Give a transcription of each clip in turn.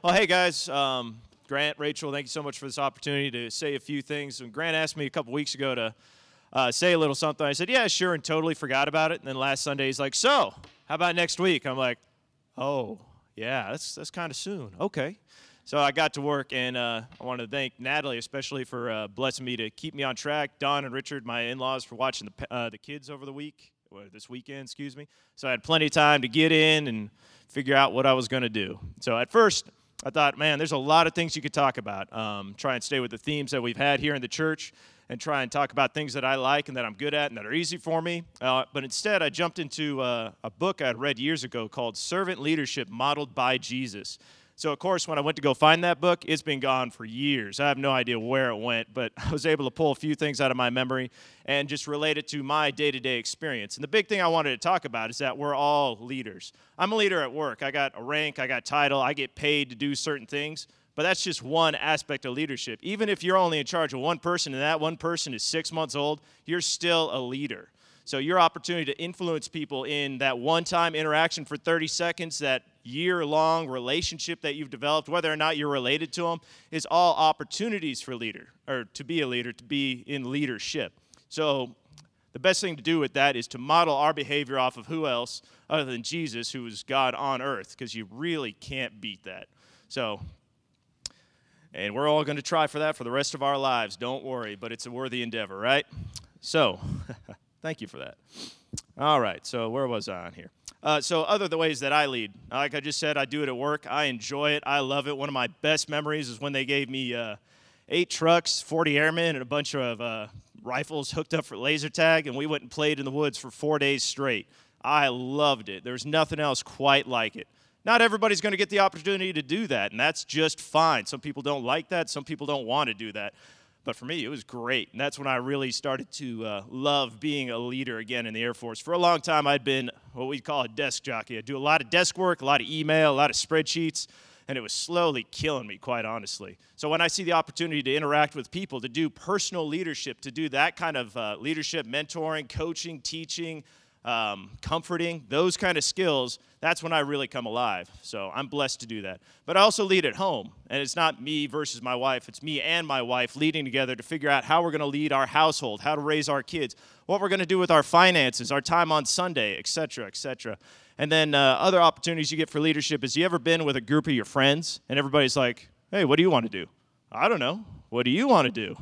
Well, hey guys, um, Grant, Rachel, thank you so much for this opportunity to say a few things. And Grant asked me a couple weeks ago to uh, say a little something. I said, yeah, sure, and totally forgot about it. And then last Sunday, he's like, so, how about next week? I'm like, oh, yeah, that's, that's kind of soon. Okay. So I got to work, and uh, I want to thank Natalie especially for uh, blessing me to keep me on track. Don and Richard, my in-laws, for watching the, uh, the kids over the week, or this weekend, excuse me. So I had plenty of time to get in and figure out what I was going to do. So at first, I thought, man, there's a lot of things you could talk about. Um, try and stay with the themes that we've had here in the church and try and talk about things that I like and that I'm good at and that are easy for me. Uh, but instead, I jumped into uh, a book I'd read years ago called Servant Leadership Modeled by Jesus. So, of course, when I went to go find that book, it's been gone for years. I have no idea where it went, but I was able to pull a few things out of my memory and just relate it to my day to day experience. And the big thing I wanted to talk about is that we're all leaders. I'm a leader at work. I got a rank, I got title, I get paid to do certain things, but that's just one aspect of leadership. Even if you're only in charge of one person and that one person is six months old, you're still a leader. So, your opportunity to influence people in that one time interaction for 30 seconds, that year long relationship that you've developed, whether or not you're related to them, is all opportunities for leader, or to be a leader, to be in leadership. So, the best thing to do with that is to model our behavior off of who else other than Jesus, who is God on earth, because you really can't beat that. So, and we're all going to try for that for the rest of our lives. Don't worry, but it's a worthy endeavor, right? So, Thank you for that. All right, so where was I on here? Uh, so, other the ways that I lead, like I just said, I do it at work. I enjoy it. I love it. One of my best memories is when they gave me uh, eight trucks, 40 airmen, and a bunch of uh, rifles hooked up for laser tag, and we went and played in the woods for four days straight. I loved it. There's nothing else quite like it. Not everybody's going to get the opportunity to do that, and that's just fine. Some people don't like that, some people don't want to do that. But for me, it was great. And that's when I really started to uh, love being a leader again in the Air Force. For a long time, I'd been what we call a desk jockey. I'd do a lot of desk work, a lot of email, a lot of spreadsheets, and it was slowly killing me, quite honestly. So when I see the opportunity to interact with people, to do personal leadership, to do that kind of uh, leadership, mentoring, coaching, teaching, um, comforting, those kind of skills, that's when I really come alive. So I'm blessed to do that. But I also lead at home. And it's not me versus my wife, it's me and my wife leading together to figure out how we're going to lead our household, how to raise our kids, what we're going to do with our finances, our time on Sunday, etc., etc. And then uh, other opportunities you get for leadership is you ever been with a group of your friends and everybody's like, hey, what do you want to do? I don't know. What do you want to do?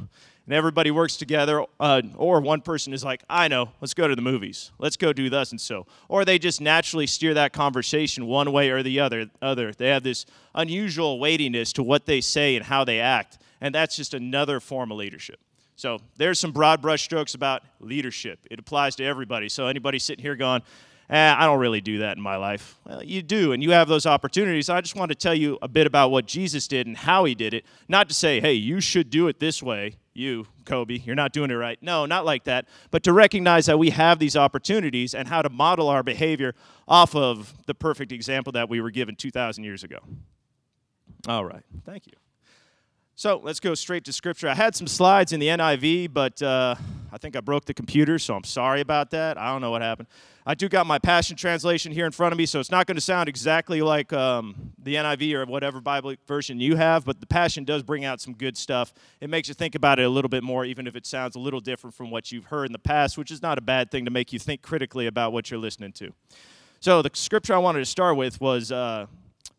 And everybody works together, uh, or one person is like, I know, let's go to the movies, let's go do thus and so, or they just naturally steer that conversation one way or the other. Other, they have this unusual weightiness to what they say and how they act, and that's just another form of leadership. So there's some broad brushstrokes about leadership. It applies to everybody. So anybody sitting here going, eh, I don't really do that in my life. Well, you do, and you have those opportunities. I just want to tell you a bit about what Jesus did and how he did it. Not to say, hey, you should do it this way you, Kobe, you're not doing it right. No, not like that. But to recognize that we have these opportunities and how to model our behavior off of the perfect example that we were given 2,000 years ago. All right, thank you. So let's go straight to scripture. I had some slides in the NIV, but uh, I think I broke the computer, so I'm sorry about that. I don't know what happened. I do got my Passion Translation here in front of me, so it's not going to sound exactly like um, the NIV or whatever Bible version you have, but the Passion does bring out some good stuff. It makes you think about it a little bit more, even if it sounds a little different from what you've heard in the past, which is not a bad thing to make you think critically about what you're listening to. So the scripture I wanted to start with was uh,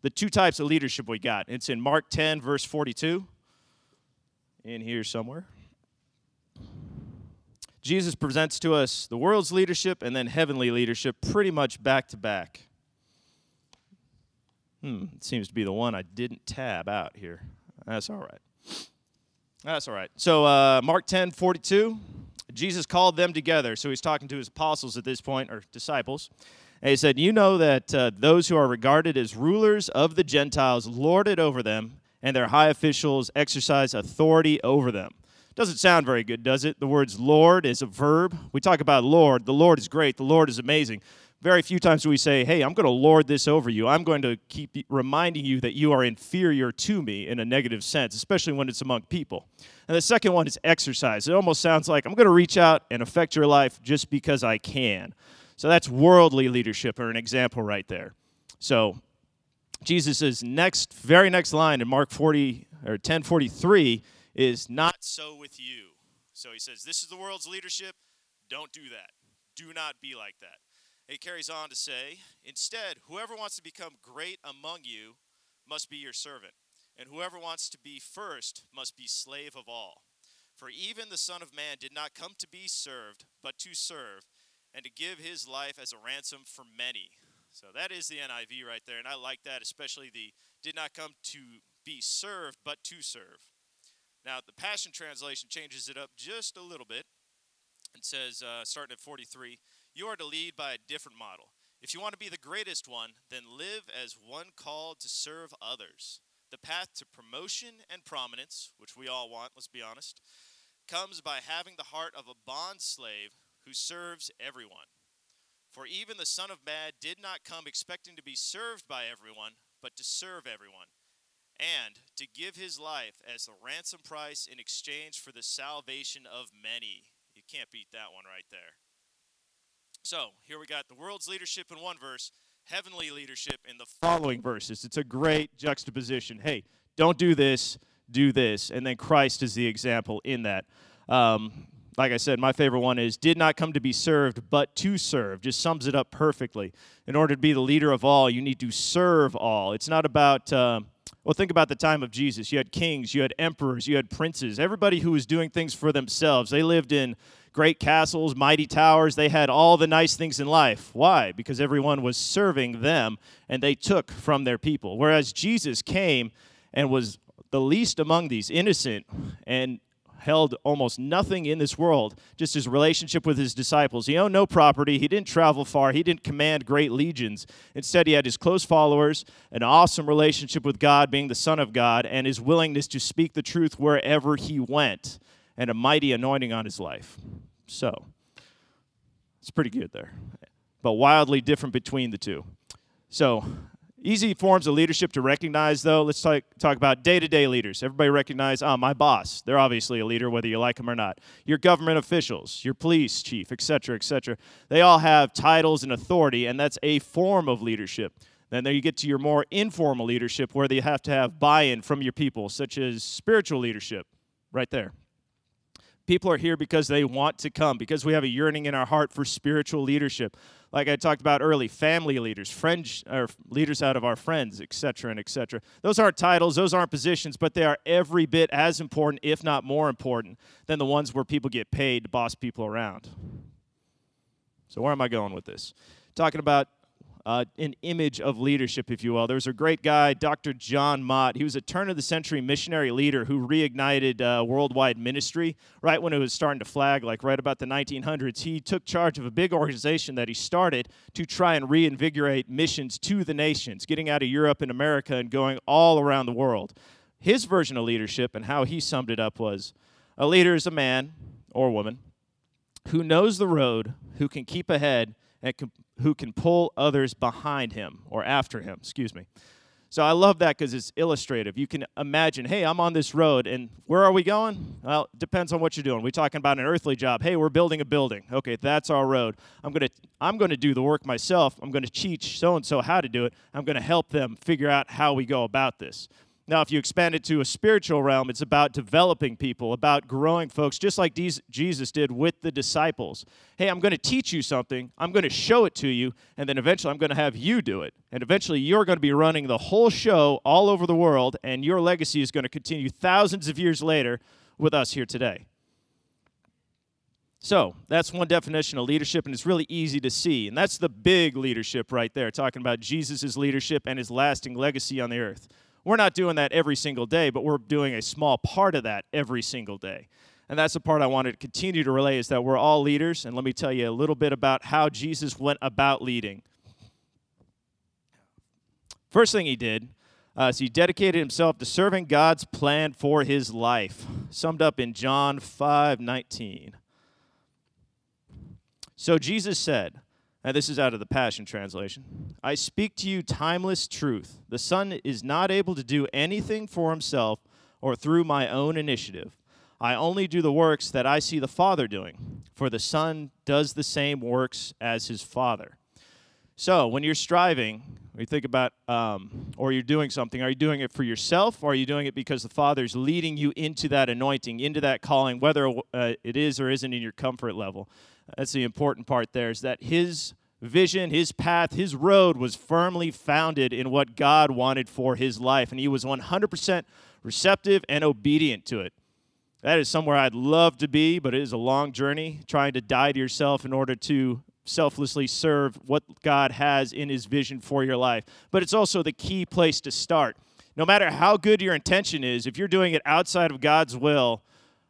the two types of leadership we got. It's in Mark 10, verse 42, in here somewhere. Jesus presents to us the world's leadership and then heavenly leadership pretty much back to back. Hmm, it seems to be the one I didn't tab out here. That's all right. That's all right. So, uh, Mark 10 42, Jesus called them together. So, he's talking to his apostles at this point, or disciples. And he said, You know that uh, those who are regarded as rulers of the Gentiles lord it over them, and their high officials exercise authority over them. Doesn't sound very good, does it? The words Lord is a verb. We talk about Lord. The Lord is great. The Lord is amazing. Very few times do we say, Hey, I'm going to lord this over you. I'm going to keep reminding you that you are inferior to me in a negative sense, especially when it's among people. And the second one is exercise. It almost sounds like I'm going to reach out and affect your life just because I can. So that's worldly leadership, or an example right there. So Jesus' next, very next line in Mark 40 or 1043 is not so with you. So he says, This is the world's leadership. Don't do that. Do not be like that. He carries on to say, Instead, whoever wants to become great among you must be your servant, and whoever wants to be first must be slave of all. For even the Son of Man did not come to be served, but to serve, and to give his life as a ransom for many. So that is the NIV right there, and I like that, especially the did not come to be served, but to serve. Now, the Passion Translation changes it up just a little bit and says, uh, starting at 43, you are to lead by a different model. If you want to be the greatest one, then live as one called to serve others. The path to promotion and prominence, which we all want, let's be honest, comes by having the heart of a bond slave who serves everyone. For even the Son of Man did not come expecting to be served by everyone, but to serve everyone, and to give his life as the ransom price in exchange for the salvation of many. You can't beat that one right there. So here we got the world's leadership in one verse, heavenly leadership in the following verses. It's a great juxtaposition. Hey, don't do this, do this. And then Christ is the example in that. Um, like I said, my favorite one is did not come to be served, but to serve. Just sums it up perfectly. In order to be the leader of all, you need to serve all. It's not about, uh, well, think about the time of Jesus. You had kings, you had emperors, you had princes, everybody who was doing things for themselves. They lived in great castles, mighty towers. They had all the nice things in life. Why? Because everyone was serving them and they took from their people. Whereas Jesus came and was the least among these, innocent and held almost nothing in this world, just his relationship with his disciples. He owned no property, he didn't travel far, he didn't command great legions. Instead, he had his close followers, an awesome relationship with God, being the Son of God, and his willingness to speak the truth wherever he went, and a mighty anointing on his life. So, it's pretty good there, but wildly different between the two. So, easy forms of leadership to recognize, though. Let's talk, talk about day to day leaders. Everybody recognize, oh, my boss. They're obviously a leader, whether you like them or not. Your government officials, your police chief, etc., etc. They all have titles and authority, and that's a form of leadership. Then there you get to your more informal leadership where you have to have buy in from your people, such as spiritual leadership, right there. People are here because they want to come, because we have a yearning in our heart for spiritual leadership. Like I talked about early, family leaders, friends, or leaders out of our friends, etc., and etc. Those aren't titles, those aren't positions, but they are every bit as important, if not more important, than the ones where people get paid to boss people around. So, where am I going with this? Talking about uh, an image of leadership, if you will. There's a great guy, Dr. John Mott. He was a turn of the century missionary leader who reignited uh, worldwide ministry right when it was starting to flag, like right about the 1900s. He took charge of a big organization that he started to try and reinvigorate missions to the nations, getting out of Europe and America and going all around the world. His version of leadership and how he summed it up was a leader is a man or woman who knows the road, who can keep ahead, and who can pull others behind him or after him, excuse me. So I love that because it's illustrative. You can imagine, hey, I'm on this road, and where are we going? Well, depends on what you're doing. We're talking about an earthly job. Hey, we're building a building. Okay, that's our road. I'm gonna I'm gonna do the work myself. I'm gonna teach so and so how to do it. I'm gonna help them figure out how we go about this. Now, if you expand it to a spiritual realm, it's about developing people, about growing folks, just like Jesus did with the disciples. Hey, I'm going to teach you something, I'm going to show it to you, and then eventually I'm going to have you do it. And eventually you're going to be running the whole show all over the world, and your legacy is going to continue thousands of years later with us here today. So, that's one definition of leadership, and it's really easy to see. And that's the big leadership right there, talking about Jesus' leadership and his lasting legacy on the earth. We're not doing that every single day, but we're doing a small part of that every single day. And that's the part I wanted to continue to relay is that we're all leaders. And let me tell you a little bit about how Jesus went about leading. First thing he did uh, is he dedicated himself to serving God's plan for his life, summed up in John 5 19. So Jesus said, and this is out of the Passion Translation. I speak to you timeless truth. The Son is not able to do anything for himself or through my own initiative. I only do the works that I see the Father doing, for the Son does the same works as his Father. So, when you're striving, When you think about, um, or you're doing something, are you doing it for yourself, or are you doing it because the Father's leading you into that anointing, into that calling, whether uh, it is or isn't in your comfort level? That's the important part there, is that His vision, His path, His road was firmly founded in what God wanted for His life, and He was 100% receptive and obedient to it. That is somewhere I'd love to be, but it is a long journey trying to die to yourself in order to selflessly serve what God has in His vision for your life. But it's also the key place to start. No matter how good your intention is, if you're doing it outside of God's will,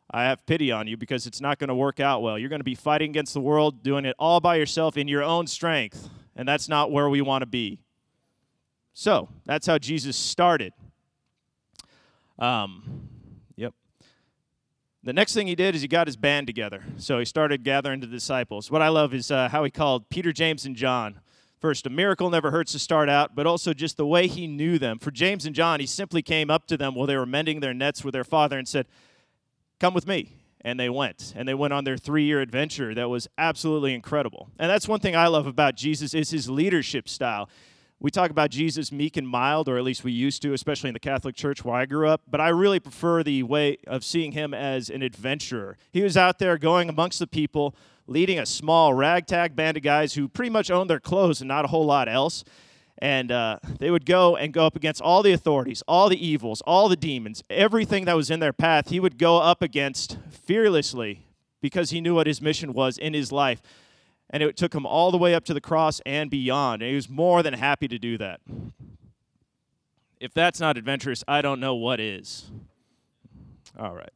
I have pity on you because it's not going to work out well. You're going to be fighting against the world, doing it all by yourself in your own strength, and that's not where we want to be. So, that's how Jesus started. Um, yep. the next thing he did is he got his band together. So he started gathering the disciples. What I love is uh, how he called Peter, James, and John. First, a miracle never hurts to start out, but also just the way he knew them. For James and John, he simply came up to them while they were mending their nets with their father and said, Come with me. And they went. And they went on their three year adventure that was absolutely incredible. And that's one thing I love about Jesus is his leadership style we talk about Jesus meek and mild, or at least we used to, especially in the Catholic Church where I grew up. But I really prefer the way of seeing him as an adventurer. He was out there going amongst the people, leading a small ragtag band of guys who pretty much owned their clothes and not a whole lot else. And uh, they would go and go up against all the authorities, all the evils, all the demons, everything that was in their path. He would go up against fearlessly because he knew what his mission was in his life and it took him all the way up to the cross and beyond. And he was more than happy to do that. If that's not adventurous, I don't know what is. All right.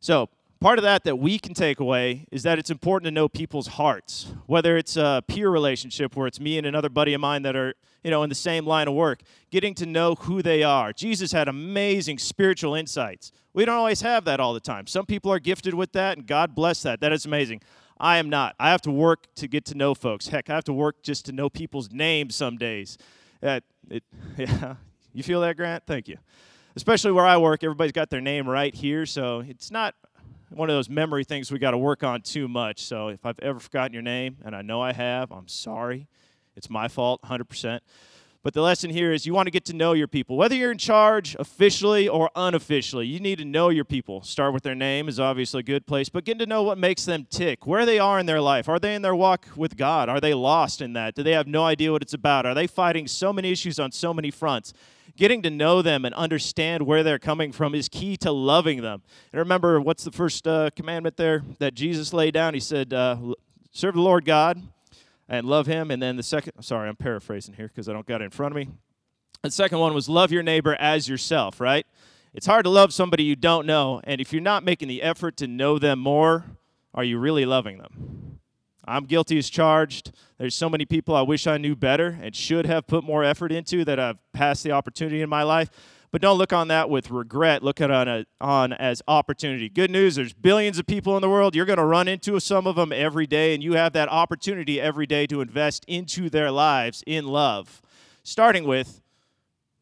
So, part of that that we can take away is that it's important to know people's hearts, whether it's a peer relationship where it's me and another buddy of mine that are, you know, in the same line of work, getting to know who they are. Jesus had amazing spiritual insights. We don't always have that all the time. Some people are gifted with that, and God bless that. That is amazing. I am not. I have to work to get to know folks. Heck, I have to work just to know people's names some days. Uh, it, yeah, you feel that, Grant? Thank you. Especially where I work, everybody's got their name right here, so it's not one of those memory things we got to work on too much. So if I've ever forgotten your name, and I know I have, I'm sorry. It's my fault, 100%. But the lesson here is you want to get to know your people. Whether you're in charge officially or unofficially, you need to know your people. Start with their name is obviously a good place, but getting to know what makes them tick, where they are in their life. Are they in their walk with God? Are they lost in that? Do they have no idea what it's about? Are they fighting so many issues on so many fronts? Getting to know them and understand where they're coming from is key to loving them. And remember, what's the first uh, commandment there that Jesus laid down? He said, uh, Serve the Lord God and love him. And then the second, sorry, I'm paraphrasing here because I don't got it in front of me. The second one was love your neighbor as yourself, right? It's hard to love somebody you don't know. And if you're not making the effort to know them more, are you really loving them? I'm guilty as charged. There's so many people I wish I knew better and should have put more effort into that I've passed the opportunity in my life. But don't look on that with regret. Look at on, a, on as opportunity. Good news, there's billions of people in the world. You're going to run into some of them every day, and you have that opportunity every day to invest into their lives in love. Starting with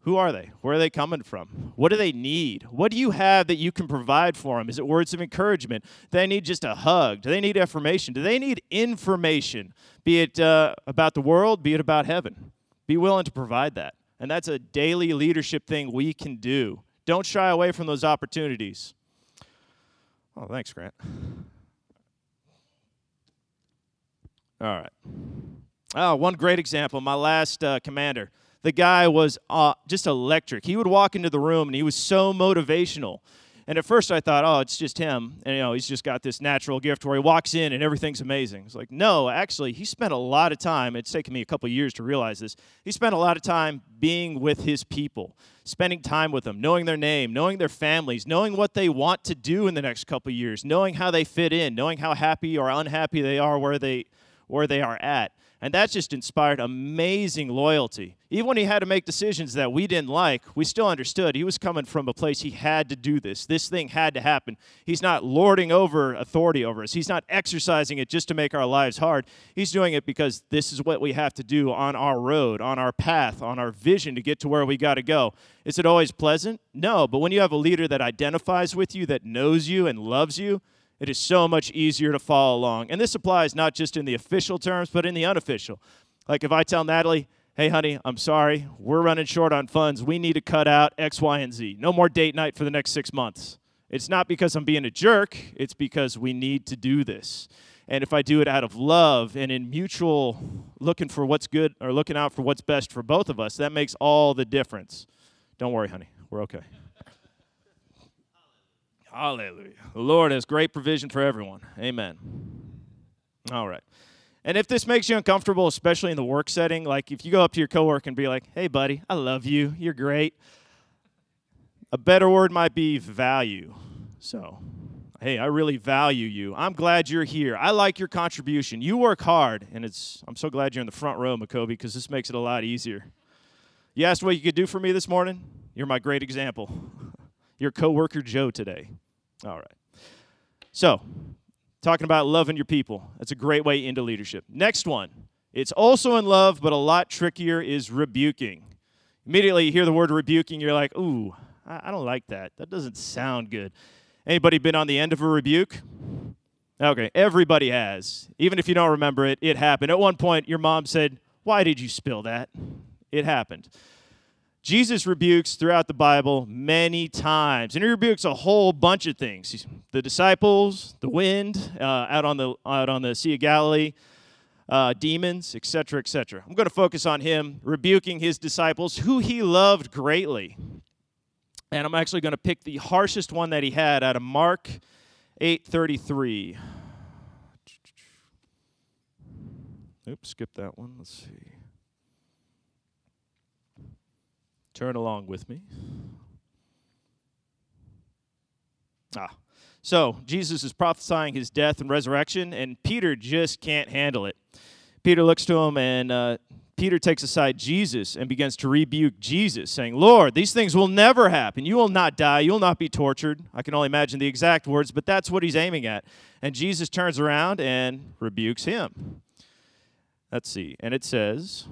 who are they? Where are they coming from? What do they need? What do you have that you can provide for them? Is it words of encouragement? Do they need just a hug? Do they need affirmation? Do they need information? Be it uh, about the world, be it about heaven. Be willing to provide that. And that's a daily leadership thing we can do. Don't shy away from those opportunities. Oh, thanks, Grant. All right. Oh, one great example. My last uh, commander. The guy was uh, just electric. He would walk into the room and he was so motivational. And at first I thought, oh, it's just him. And, you know, he's just got this natural gift where he walks in and everything's amazing. It's like, no, actually, he spent a lot of time. It's taken me a couple years to realize this. He spent a lot of time being with his people, spending time with them, knowing their name, knowing their families, knowing what they want to do in the next couple years, knowing how they fit in, knowing how happy or unhappy they are where they, where they are at. And that just inspired amazing loyalty. Even when he had to make decisions that we didn't like, we still understood he was coming from a place he had to do this. This thing had to happen. He's not lording over authority over us, he's not exercising it just to make our lives hard. He's doing it because this is what we have to do on our road, on our path, on our vision to get to where we got to go. Is it always pleasant? No, but when you have a leader that identifies with you, that knows you and loves you, it is so much easier to follow along. And this applies not just in the official terms, but in the unofficial. Like if I tell Natalie, hey, honey, I'm sorry. We're running short on funds. We need to cut out X, Y, and Z. No more date night for the next six months. It's not because I'm being a jerk, it's because we need to do this. And if I do it out of love and in mutual looking for what's good or looking out for what's best for both of us, that makes all the difference. Don't worry, honey. We're okay. Hallelujah. The Lord has great provision for everyone. Amen. All right. And if this makes you uncomfortable, especially in the work setting, like if you go up to your coworker and be like, hey, buddy, I love you. You're great. A better word might be value. So, hey, I really value you. I'm glad you're here. I like your contribution. You work hard, and it's I'm so glad you're in the front row, Makobi, because this makes it a lot easier. You asked what you could do for me this morning? You're my great example. your coworker Joe today. All right. So, talking about loving your people. That's a great way into leadership. Next one. It's also in love, but a lot trickier is rebuking. Immediately you hear the word rebuking, you're like, ooh, I don't like that. That doesn't sound good. Anybody been on the end of a rebuke? Okay, everybody has. Even if you don't remember it, it happened. At one point, your mom said, Why did you spill that? It happened. Jesus rebukes throughout the Bible many times, and he rebukes a whole bunch of things. The disciples, the wind uh, out on the out on the Sea of Galilee, uh, demons, etc., etc. I'm going to focus on him rebuking his disciples, who he loved greatly. And I'm actually going to pick the harshest one that he had out of Mark 8:33. Oops, skip that one. Let's see. Turn along with me. Ah. So, Jesus is prophesying his death and resurrection, and Peter just can't handle it. Peter looks to him and uh, Peter takes aside Jesus and begins to rebuke Jesus, saying, Lord, these things will never happen. You will not die. You will not be tortured. I can only imagine the exact words, but that's what he's aiming at. And Jesus turns around and rebukes him. Let's see. And it says,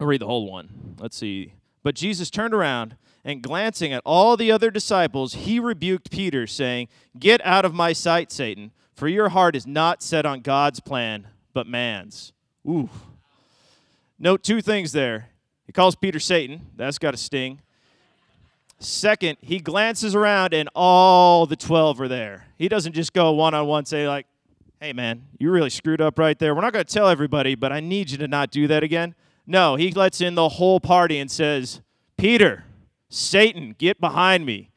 I'll read the whole one. Let's see. But Jesus turned around and glancing at all the other disciples, he rebuked Peter, saying, Get out of my sight, Satan, for your heart is not set on God's plan, but man's. Ooh. Note two things there. He calls Peter Satan. That's got a sting. Second, he glances around and all the 12 are there. He doesn't just go one on one, say, like, hey, man, you really screwed up right there. We're not going to tell everybody, but I need you to not do that again. No, he lets in the whole party and says, Peter, Satan, get behind me.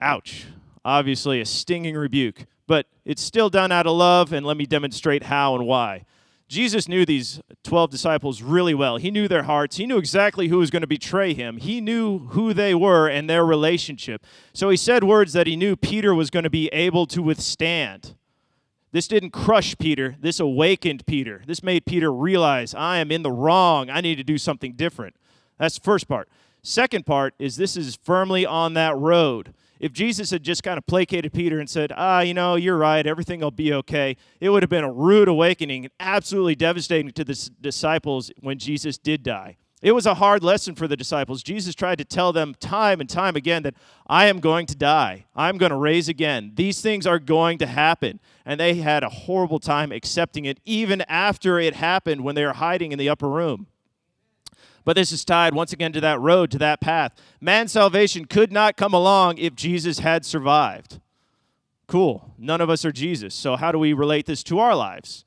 Ouch. Obviously, a stinging rebuke, but it's still done out of love, and let me demonstrate how and why. Jesus knew these 12 disciples really well. He knew their hearts. He knew exactly who was going to betray him. He knew who they were and their relationship. So he said words that he knew Peter was going to be able to withstand. This didn't crush Peter, this awakened Peter. This made Peter realize, I am in the wrong. I need to do something different. That's the first part. Second part is this is firmly on that road if Jesus had just kind of placated Peter and said, ah, you know, you're right, everything will be okay, it would have been a rude awakening and absolutely devastating to the disciples when Jesus did die. It was a hard lesson for the disciples. Jesus tried to tell them time and time again that I am going to die. I'm going to raise again. These things are going to happen. And they had a horrible time accepting it even after it happened when they were hiding in the upper room. But this is tied once again to that road, to that path. Man's salvation could not come along if Jesus had survived. Cool. None of us are Jesus. So, how do we relate this to our lives?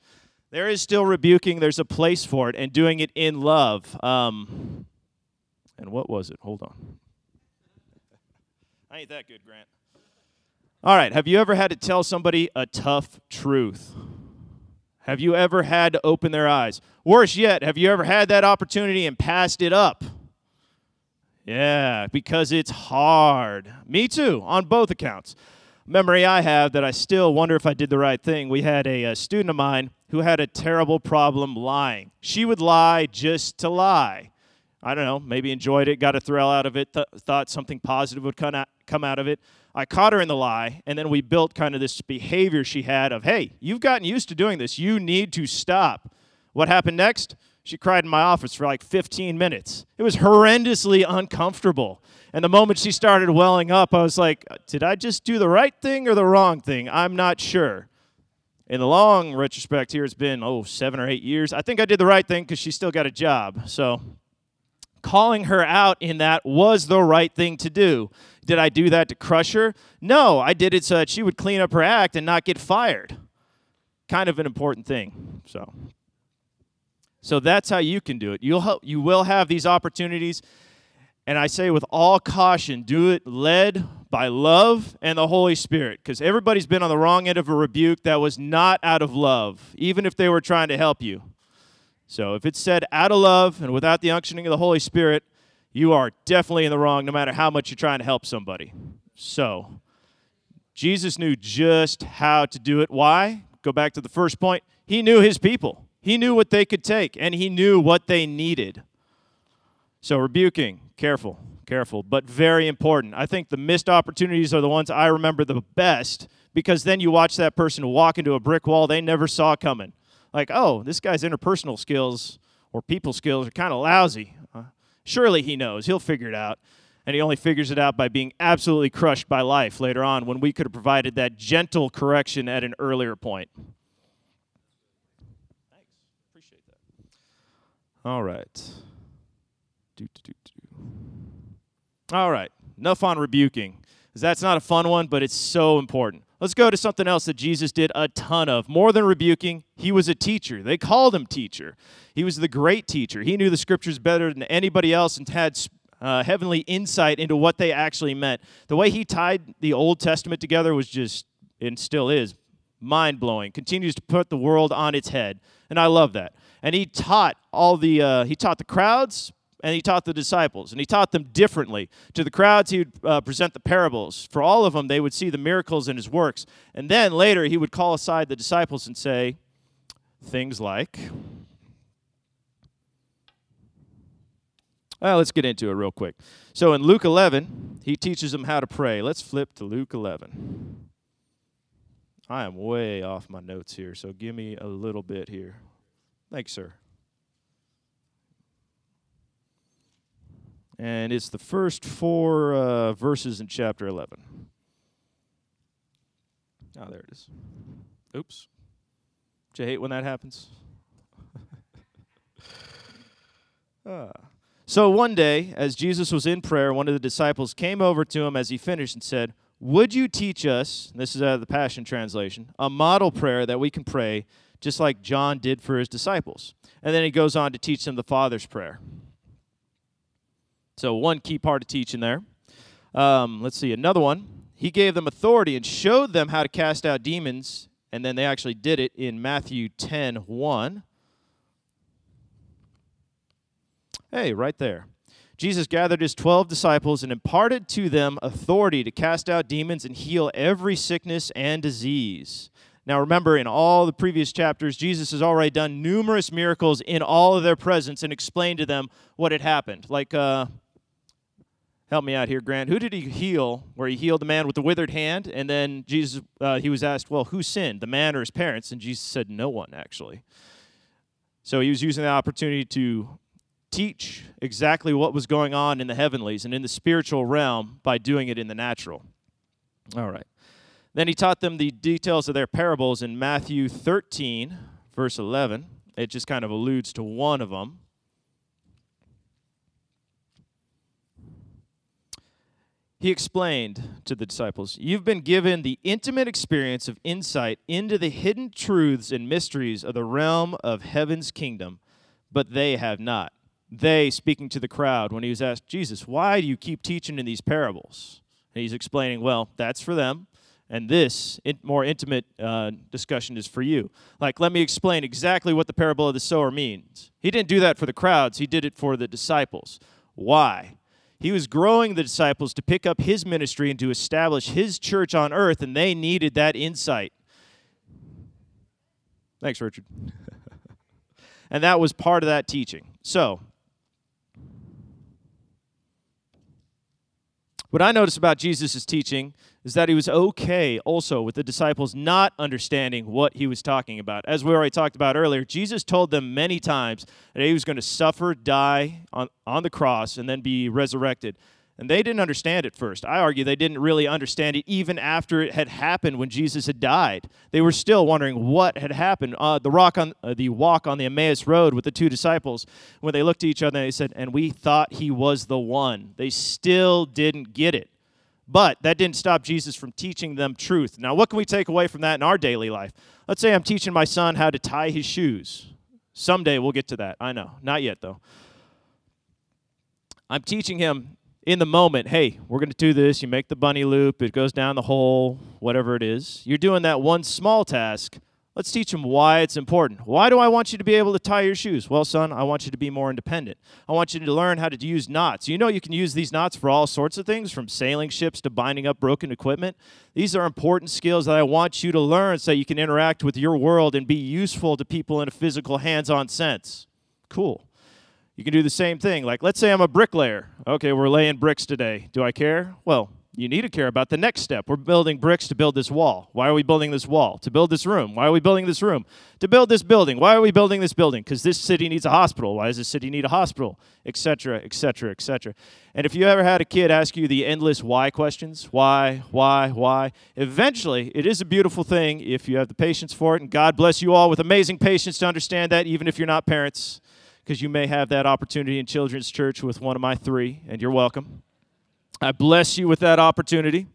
There is still rebuking, there's a place for it, and doing it in love. Um, and what was it? Hold on. I ain't that good, Grant. All right. Have you ever had to tell somebody a tough truth? Have you ever had to open their eyes? Worse yet, have you ever had that opportunity and passed it up? Yeah, because it's hard. Me too, on both accounts. Memory I have that I still wonder if I did the right thing. We had a, a student of mine who had a terrible problem lying. She would lie just to lie. I don't know, maybe enjoyed it, got a thrill out of it, th- thought something positive would come out, come out of it. I caught her in the lie, and then we built kind of this behavior she had of, hey, you've gotten used to doing this. You need to stop. What happened next? She cried in my office for like 15 minutes. It was horrendously uncomfortable. And the moment she started welling up, I was like, did I just do the right thing or the wrong thing? I'm not sure. in the long retrospect here, it's been, oh, seven or eight years. I think I did the right thing because she still got a job. So calling her out in that was the right thing to do. Did I do that to crush her? No, I did it so that she would clean up her act and not get fired. Kind of an important thing. So so that's how you can do it. You'll help, you will have these opportunities and I say with all caution, do it led by love and the Holy Spirit because everybody's been on the wrong end of a rebuke that was not out of love, even if they were trying to help you. So if it's said out of love and without the unctioning of the Holy Spirit, you are definitely in the wrong no matter how much you're trying to help somebody. So, Jesus knew just how to do it. Why? Go back to the first point. He knew his people, he knew what they could take, and he knew what they needed. So, rebuking, careful, careful, but very important. I think the missed opportunities are the ones I remember the best because then you watch that person walk into a brick wall they never saw coming. Like, oh, this guy's interpersonal skills or people skills are kind of lousy. Uh, surely he knows. He'll figure it out. And he only figures it out by being absolutely crushed by life later on when we could have provided that gentle correction at an earlier point. Thanks. Appreciate that. All right. Do, do, do, All right. Enough on rebuking. That's not a fun one, but it's so important. Let's go to something else that Jesus did a ton of. More than rebuking, he was a teacher. They called him teacher. He was the great teacher. He knew the scriptures better than anybody else and had uh, heavenly insight into what they actually meant. The way he tied the Old Testament together was just, and still is, mind blowing. Continues to put the world on its head, and I love that. And he taught all the uh, he taught the crowds, and he taught the disciples, and he taught them differently. To the crowds, he would uh, present the parables. For all of them, they would see the miracles in his works. And then later, he would call aside the disciples and say things like, well, let's get into it real quick. So in Luke 11, he teaches them how to pray. Let's flip to Luke 11. I am way off my notes here, so give me a little bit here. Thanks, sir. and it's the first four uh, verses in chapter 11. Oh, there it is. Oops. Do you hate when that happens? ah. So one day, as Jesus was in prayer, one of the disciples came over to him as he finished and said, Would you teach us, this is out of the Passion Translation, a model prayer that we can pray just like John did for his disciples? And then he goes on to teach them the Father's prayer. So, one key part of teaching there. Um, let's see, another one. He gave them authority and showed them how to cast out demons, and then they actually did it in Matthew 10 1. Hey, right there. Jesus gathered his 12 disciples and imparted to them authority to cast out demons and heal every sickness and disease. Now, remember, in all the previous chapters, Jesus has already done numerous miracles in all of their presence and explained to them what had happened. Like, uh, help me out here, Grant. Who did he heal? Where he healed the man with the withered hand, and then Jesus, uh, he was asked, "Well, who sinned, the man or his parents?" And Jesus said, "No one, actually." So he was using the opportunity to teach exactly what was going on in the heavenlies and in the spiritual realm by doing it in the natural. All right. Then he taught them the details of their parables in Matthew 13, verse 11. It just kind of alludes to one of them. He explained to the disciples, You've been given the intimate experience of insight into the hidden truths and mysteries of the realm of heaven's kingdom, but they have not. They, speaking to the crowd, when he was asked, Jesus, why do you keep teaching in these parables? And he's explaining, Well, that's for them, and this more intimate uh, discussion is for you. Like, let me explain exactly what the parable of the sower means. He didn't do that for the crowds, he did it for the disciples. Why? He was growing the disciples to pick up his ministry and to establish his church on earth, and they needed that insight. Thanks, Richard. and that was part of that teaching. So, what I notice about Jesus' teaching is that he was okay also with the disciples not understanding what he was talking about. As we already talked about earlier, Jesus told them many times that he was going to suffer, die on, on the cross, and then be resurrected. And they didn't understand it first. I argue they didn't really understand it even after it had happened when Jesus had died. They were still wondering what had happened. Uh, the, rock on, uh, the walk on the Emmaus Road with the two disciples, when they looked at each other, they said, And we thought he was the one. They still didn't get it. But that didn't stop Jesus from teaching them truth. Now, what can we take away from that in our daily life? Let's say I'm teaching my son how to tie his shoes. Someday we'll get to that. I know. Not yet, though. I'm teaching him in the moment, hey, we're going to do this. You make the bunny loop, it goes down the hole, whatever it is. You're doing that one small task. Let's teach them why it's important. Why do I want you to be able to tie your shoes? Well, son, I want you to be more independent. I want you to learn how to use knots. You know, you can use these knots for all sorts of things, from sailing ships to binding up broken equipment. These are important skills that I want you to learn so you can interact with your world and be useful to people in a physical, hands on sense. Cool. You can do the same thing. Like, let's say I'm a bricklayer. Okay, we're laying bricks today. Do I care? Well, you need to care about the next step. We're building bricks to build this wall. Why are we building this wall? To build this room. Why are we building this room? To build this building. Why are we building this building? Because this city needs a hospital. Why does this city need a hospital? Et cetera, et cetera, et cetera. And if you ever had a kid ask you the endless why questions, why, why, why, eventually it is a beautiful thing if you have the patience for it. And God bless you all with amazing patience to understand that, even if you're not parents because you may have that opportunity in children's church with one of my three, and you're welcome. I bless you with that opportunity.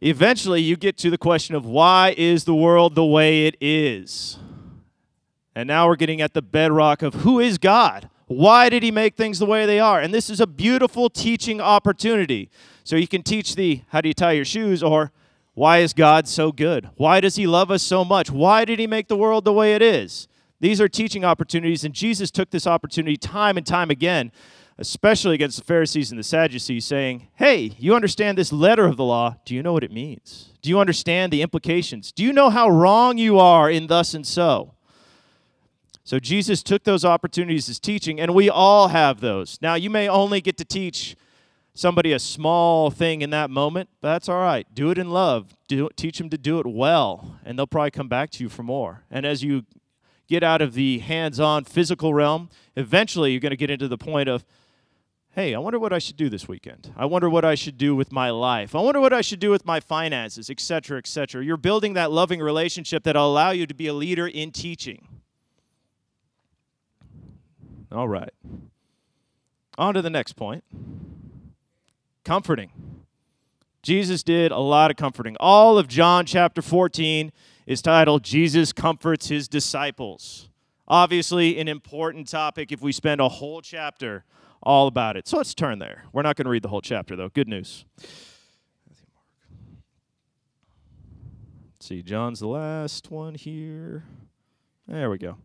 Eventually, you get to the question of why is the world the way it is? And now we're getting at the bedrock of who is God? Why did he make things the way they are? And this is a beautiful teaching opportunity. So you can teach the how do you tie your shoes or why is God so good? Why does he love us so much? Why did he make the world the way it is? These are teaching opportunities, and Jesus took this opportunity time and time again, especially against the Pharisees and the Sadducees, saying, Hey, you understand this letter of the law. Do you know what it means? Do you understand the implications? Do you know how wrong you are in thus and so? So Jesus took those opportunities as teaching, and we all have those. Now, you may only get to teach somebody a small thing in that moment, but that's all right. Do it in love. Do, teach them to do it well, and they'll probably come back to you for more. And as you get out of the hands on physical realm, eventually you're going to get into the point of, hey, I wonder what I should do this weekend. I wonder what I should do with my life. I wonder what I should do with my finances, etc., etc. You're building that loving relationship that'll allow you to be a leader in teaching. All right. On to the next point comforting. Jesus did a lot of comforting. All of John chapter 14 is titled Jesus Comforts His Disciples. Obviously, an important topic if we spend a whole chapter all about it. So let's turn there. We're not going to read the whole chapter, though. Good news. Let's see, John's the last one here. There we go.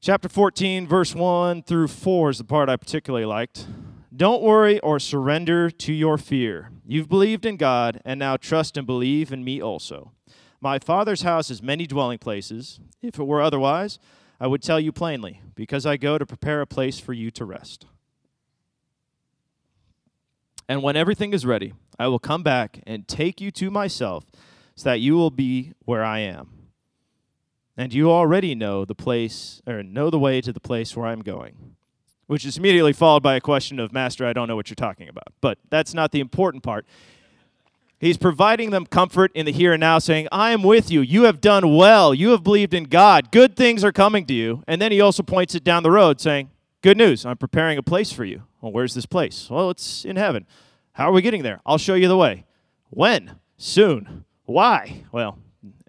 Chapter 14, verse 1 through 4 is the part I particularly liked. Don't worry or surrender to your fear. You've believed in God, and now trust and believe in me also. My Father's house has many dwelling places. If it were otherwise, I would tell you plainly, because I go to prepare a place for you to rest. And when everything is ready, I will come back and take you to myself, so that you will be where I am. And you already know the place, or know the way to the place where I'm going. Which is immediately followed by a question of, Master, I don't know what you're talking about. But that's not the important part. He's providing them comfort in the here and now, saying, I am with you. You have done well. You have believed in God. Good things are coming to you. And then he also points it down the road, saying, Good news. I'm preparing a place for you. Well, where's this place? Well, it's in heaven. How are we getting there? I'll show you the way. When? Soon. Why? Well,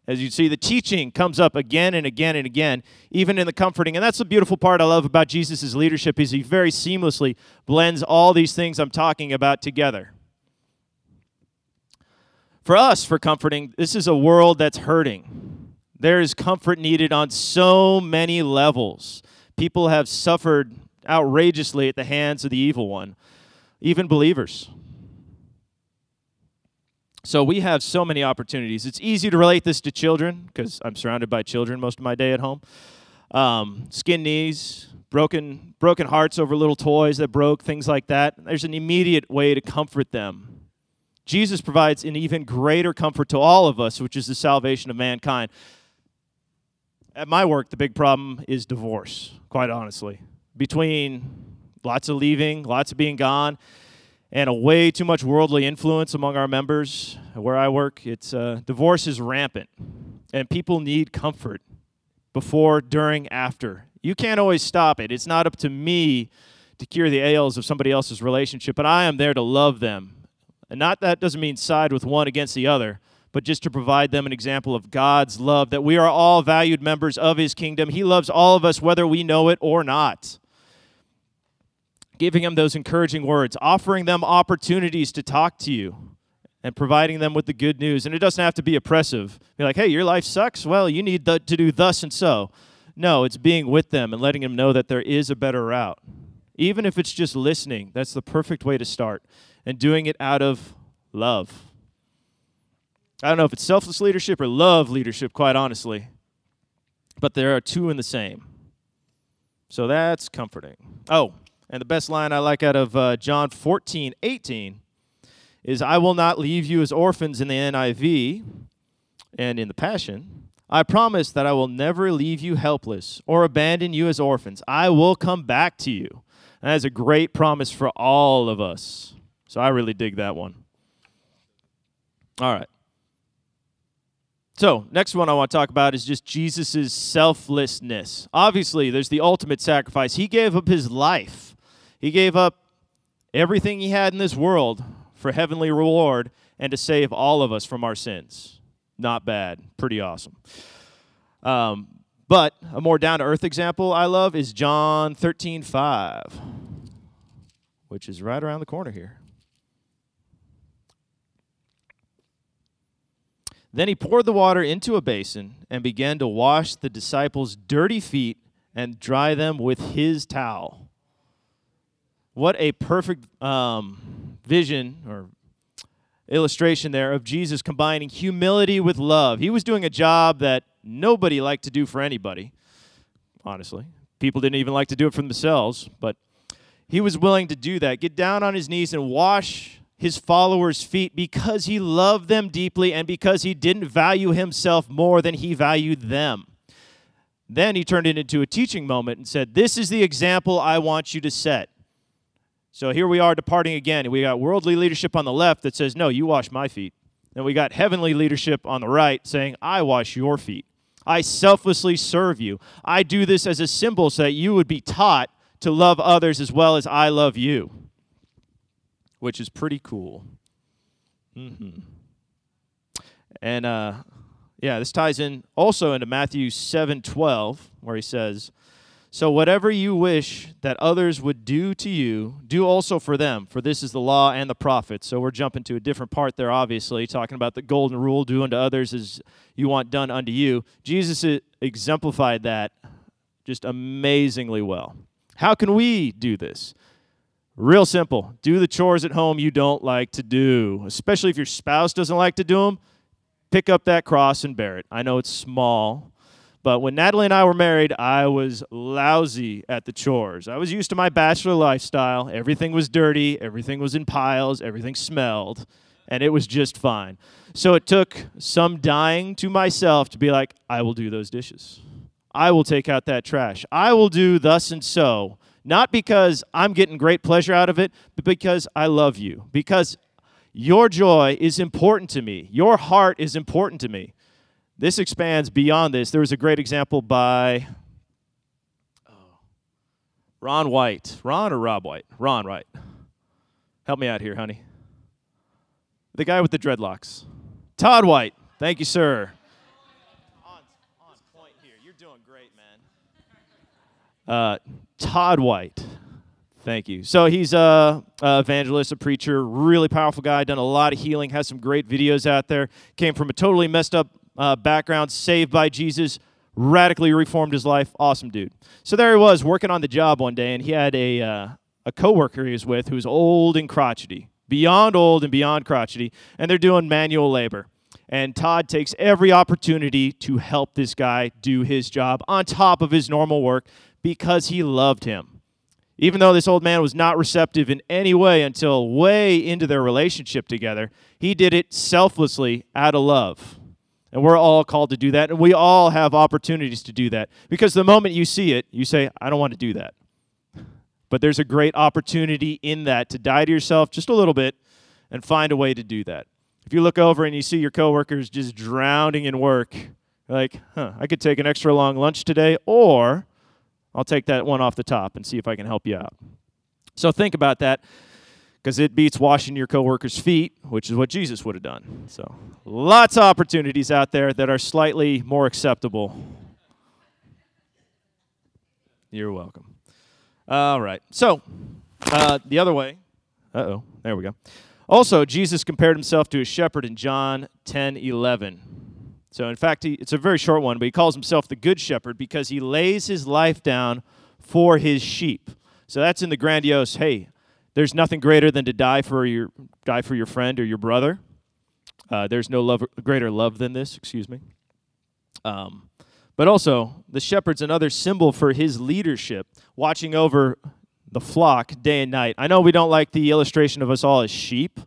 as you see, the teaching comes up again and again and again, even in the comforting. And that's the beautiful part I love about Jesus' leadership is he very seamlessly blends all these things I'm talking about together for us, for comforting, this is a world that's hurting. There is comfort needed on so many levels. People have suffered outrageously at the hands of the evil one, even believers. So we have so many opportunities. It's easy to relate this to children because I'm surrounded by children most of my day at home. Um, skin knees, broken broken hearts over little toys that broke, things like that. There's an immediate way to comfort them Jesus provides an even greater comfort to all of us, which is the salvation of mankind. At my work, the big problem is divorce, quite honestly. Between lots of leaving, lots of being gone, and a way too much worldly influence among our members where I work. It's uh, divorce is rampant, and people need comfort before, during, after. You can't always stop it. It's not up to me to cure the ails of somebody else's relationship, but I am there to love them. And not that doesn't mean side with one against the other, but just to provide them an example of God's love, that we are all valued members of His kingdom. He loves all of us, whether we know it or not. Giving them those encouraging words, offering them opportunities to talk to you, and providing them with the good news. And it doesn't have to be oppressive. Be like, hey, your life sucks. Well, you need to do thus and so. No, it's being with them and letting them know that there is a better route. Even if it's just listening, that's the perfect way to start. And doing it out of love. I don't know if it's selfless leadership or love leadership, quite honestly, but there are two in the same. So that's comforting. Oh, and the best line I like out of uh, John 14, 18 is I will not leave you as orphans in the NIV and in the Passion. I promise that I will never leave you helpless or abandon you as orphans. I will come back to you. And that is a great promise for all of us. So I really dig that one. All right. So, next one I want to talk about is just Jesus' selflessness. Obviously, there's the ultimate sacrifice. He gave up his life, he gave up everything he had in this world for heavenly reward and to save all of us from our sins. Not bad. Pretty awesome. Um, but a more down to earth example I love is John 13 5, which is right around the corner here. Then he poured the water into a basin and began to wash the disciples' dirty feet and dry them with his towel. What a perfect um, vision or illustration there of Jesus combining humility with love. He was doing a job that nobody liked to do for anybody, honestly. People didn't even like to do it for themselves, but he was willing to do that. Get down on his knees and wash his followers' feet because he loved them deeply and because he didn't value himself more than he valued them. Then he turned it into a teaching moment and said, This is the example I want you to set. So here we are departing again. We got worldly leadership on the left that says, No, you wash my feet. And we got heavenly leadership on the right saying, I wash your feet. I selflessly serve you. I do this as a symbol so that you would be taught to love others as well as I love you, which is pretty cool. Mm-hmm. And uh, yeah, this ties in also into Matthew 7 12, where he says, so, whatever you wish that others would do to you, do also for them, for this is the law and the prophets. So, we're jumping to a different part there, obviously, talking about the golden rule do unto others as you want done unto you. Jesus exemplified that just amazingly well. How can we do this? Real simple. Do the chores at home you don't like to do, especially if your spouse doesn't like to do them. Pick up that cross and bear it. I know it's small, but when Natalie and I were married, I was lousy at the chores. I was used to my bachelor lifestyle. Everything was dirty, everything was in piles, everything smelled, and it was just fine. So it took some dying to myself to be like, I will do those dishes. I will take out that trash. I will do thus and so. Not because I'm getting great pleasure out of it, but because I love you. Because your joy is important to me. Your heart is important to me. This expands beyond this. There was a great example by oh, Ron White. Ron or Rob White? Ron White. Help me out here, honey. The guy with the dreadlocks. Todd White. Thank you, sir. On, on point here. You're doing great, man. Uh, Todd White. Thank you. So he's a, a, evangelist, a preacher, really powerful guy, done a lot of healing, has some great videos out there. Came from a totally messed up uh, background, saved by Jesus, radically reformed his life. Awesome dude. So there he was working on the job one day, and he had a, uh, a coworker he was with who was old and crotchety, beyond old and beyond crotchety, and they're doing manual labor. And Todd takes every opportunity to help this guy do his job on top of his normal work because he loved him. Even though this old man was not receptive in any way until way into their relationship together, he did it selflessly out of love. And we're all called to do that. And we all have opportunities to do that. Because the moment you see it, you say, I don't want to do that. But there's a great opportunity in that to die to yourself just a little bit and find a way to do that. If you look over and you see your coworkers just drowning in work, like, huh, I could take an extra long lunch today, or I'll take that one off the top and see if I can help you out. So think about that because it beats washing your coworkers' feet, which is what Jesus would have done. So lots of opportunities out there that are slightly more acceptable. You're welcome. All right. So uh, the other way. Uh oh. There we go. Also, Jesus compared himself to a shepherd in John 10 11. So, in fact, he, it's a very short one, but he calls himself the good shepherd because he lays his life down for his sheep. So that's in the grandiose, hey, there's nothing greater than to die for your die for your friend or your brother. Uh, there's no love, greater love than this. Excuse me. Um, but also, the shepherd's another symbol for his leadership, watching over the flock day and night. I know we don't like the illustration of us all as sheep,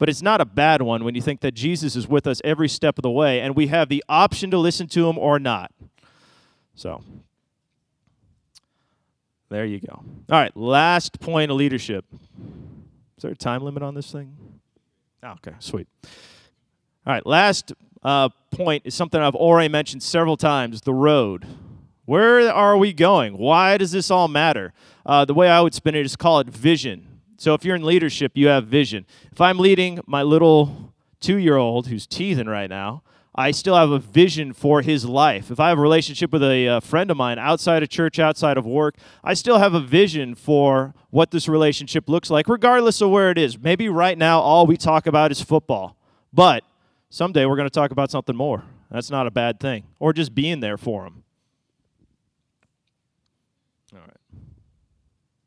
but it's not a bad one when you think that Jesus is with us every step of the way and we have the option to listen to him or not. So, there you go. All right, last point of leadership. Is there a time limit on this thing? Oh, okay, sweet. All right, last uh, point is something I've already mentioned several times the road. Where are we going? Why does this all matter? Uh, the way I would spin it is call it vision. So if you're in leadership, you have vision. If I'm leading my little two year old who's teething right now, I still have a vision for his life. If I have a relationship with a, a, friend of mine outside of church, outside of work, I still have a vision for what this relationship looks like, regardless of where it is. Maybe right now all we talk about is football, but someday we're going to talk about something more. That's not a bad thing. Or just being there for him.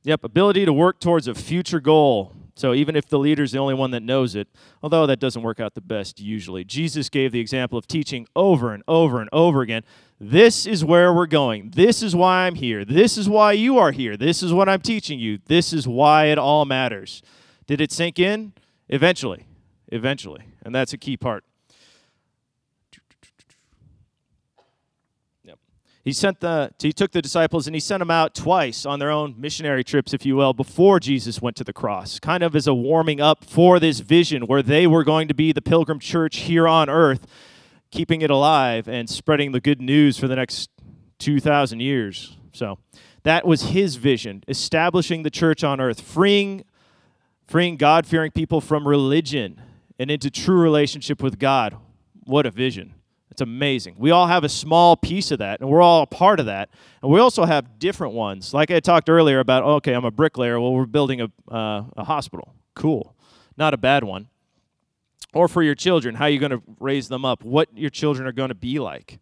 Yep, ability to work towards a future goal. So even if the leader's the only one that knows it, although that doesn't work out the best usually, Jesus gave the example of teaching over and over and over again. This is where we're going. This is why I'm here. This is why you are here. This is what I'm teaching you. This is why it all matters. Did it sink in? Eventually. Eventually. And that's a key part. He sent the he took the disciples and he sent them out twice on their own missionary trips if you will before jesus went to the cross kind of as a warming up for this vision where they were going to be the pilgrim church here on earth keeping it alive and spreading the good news for the next 2000 years. So that was his vision establishing the church on earth freeing freeing god-fearing people from religion and into true relationship with god. What a vision it's amazing. We all have a small piece of that, and we're all a part of that. And we also have different ones. Like I talked earlier about, okay, I'm a bricklayer. Well, we're building a, uh, a hospital. Cool. Not a bad one. Or for your children, how are you going to raise them up? What your children are going to be like.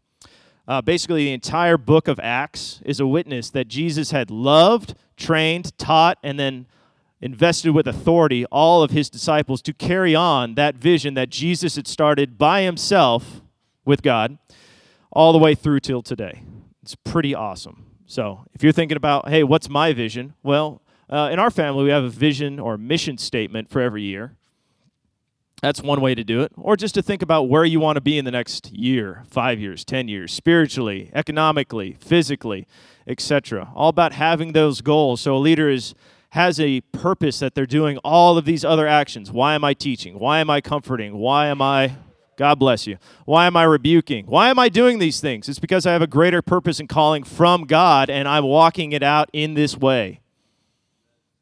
Uh, basically, the entire book of Acts is a witness that Jesus had loved, trained, taught, and then invested with authority all of his disciples to carry on that vision that Jesus had started by himself with God all the way through till today. It's pretty awesome. So, if you're thinking about, hey, what's my vision? Well, uh, in our family, we have a vision or mission statement for every year. That's one way to do it. Or just to think about where you want to be in the next year, five years, 10 years, spiritually, economically, physically, etc. All about having those goals. So a leader is has a purpose that they're doing all of these other actions. Why am I teaching? Why am I comforting? Why am I God bless you. Why am I rebuking? Why am I doing these things? It's because I have a greater purpose and calling from God, and I'm walking it out in this way.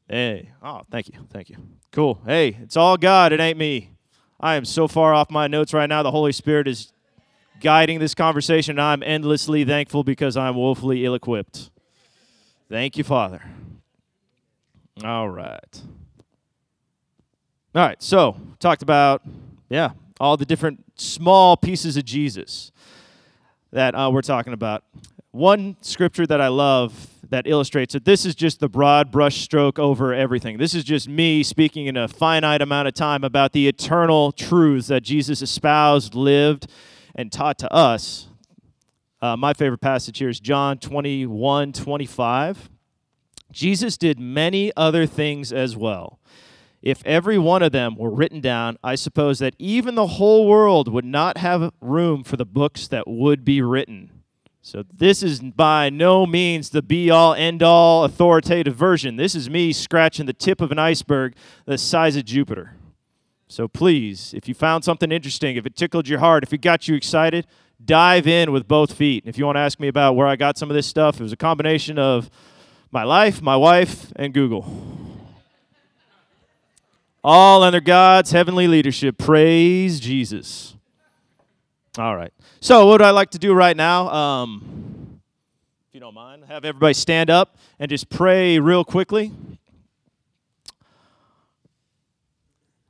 Hey, oh, thank you. Thank you. Cool. Hey, it's all God. It ain't me. I am so far off my notes right now. The Holy Spirit is guiding this conversation, and I'm endlessly thankful because I'm woefully ill equipped. Thank you, Father. All right. All right, so talked about, yeah, all the different small pieces of Jesus that uh, we're talking about. One scripture that I love that illustrates that This is just the broad brush stroke over everything. This is just me speaking in a finite amount of time about the eternal truths that Jesus espoused, lived, and taught to us. Uh, my favorite passage here is John 21 25. Jesus did many other things as well if every one of them were written down, I suppose that even the whole world would not have room for the books that would be written. So, this is by no means the be all, end all authoritative version. This is me scratching the tip of an iceberg the size of Jupiter. So, please, if you found something interesting, if it tickled your heart, if it got you excited, dive in with both feet. And if you want to ask me about where I got some of this stuff, it was a combination of my life, my wife, and Google. All under God's heavenly leadership. Praise Jesus. All right. So, what would I like to do right now? Um, if you don't mind, have everybody stand up and just pray real quickly.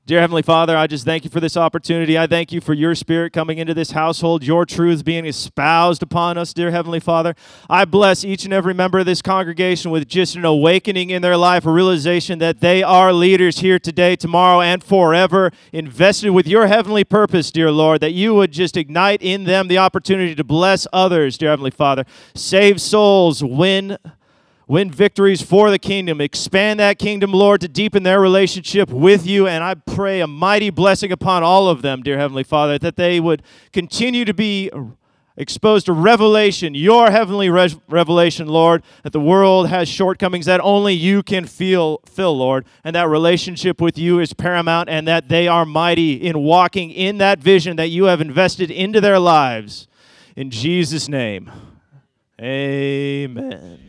Dear Heavenly Father, I just thank you for this opportunity. I thank you for your spirit coming into this household, your truths being espoused upon us, dear Heavenly Father. I bless each and every member of this congregation with just an awakening in their life, a realization that they are leaders here today, tomorrow, and forever, invested with your heavenly purpose, dear Lord, that you would just ignite in them the opportunity to bless others, dear Heavenly Father. Save souls, win win victories for the kingdom. Expand that kingdom, Lord, to deepen their relationship with you. And I pray a mighty blessing upon all of them, dear Heavenly Father, that they would continue to be exposed to revelation, your heavenly re- revelation, Lord, that the world has shortcomings that only you can feel, fill, Lord, and that relationship with you is paramount, and that they are mighty in walking in that vision that you have invested into their lives. In Jesus' name, amen.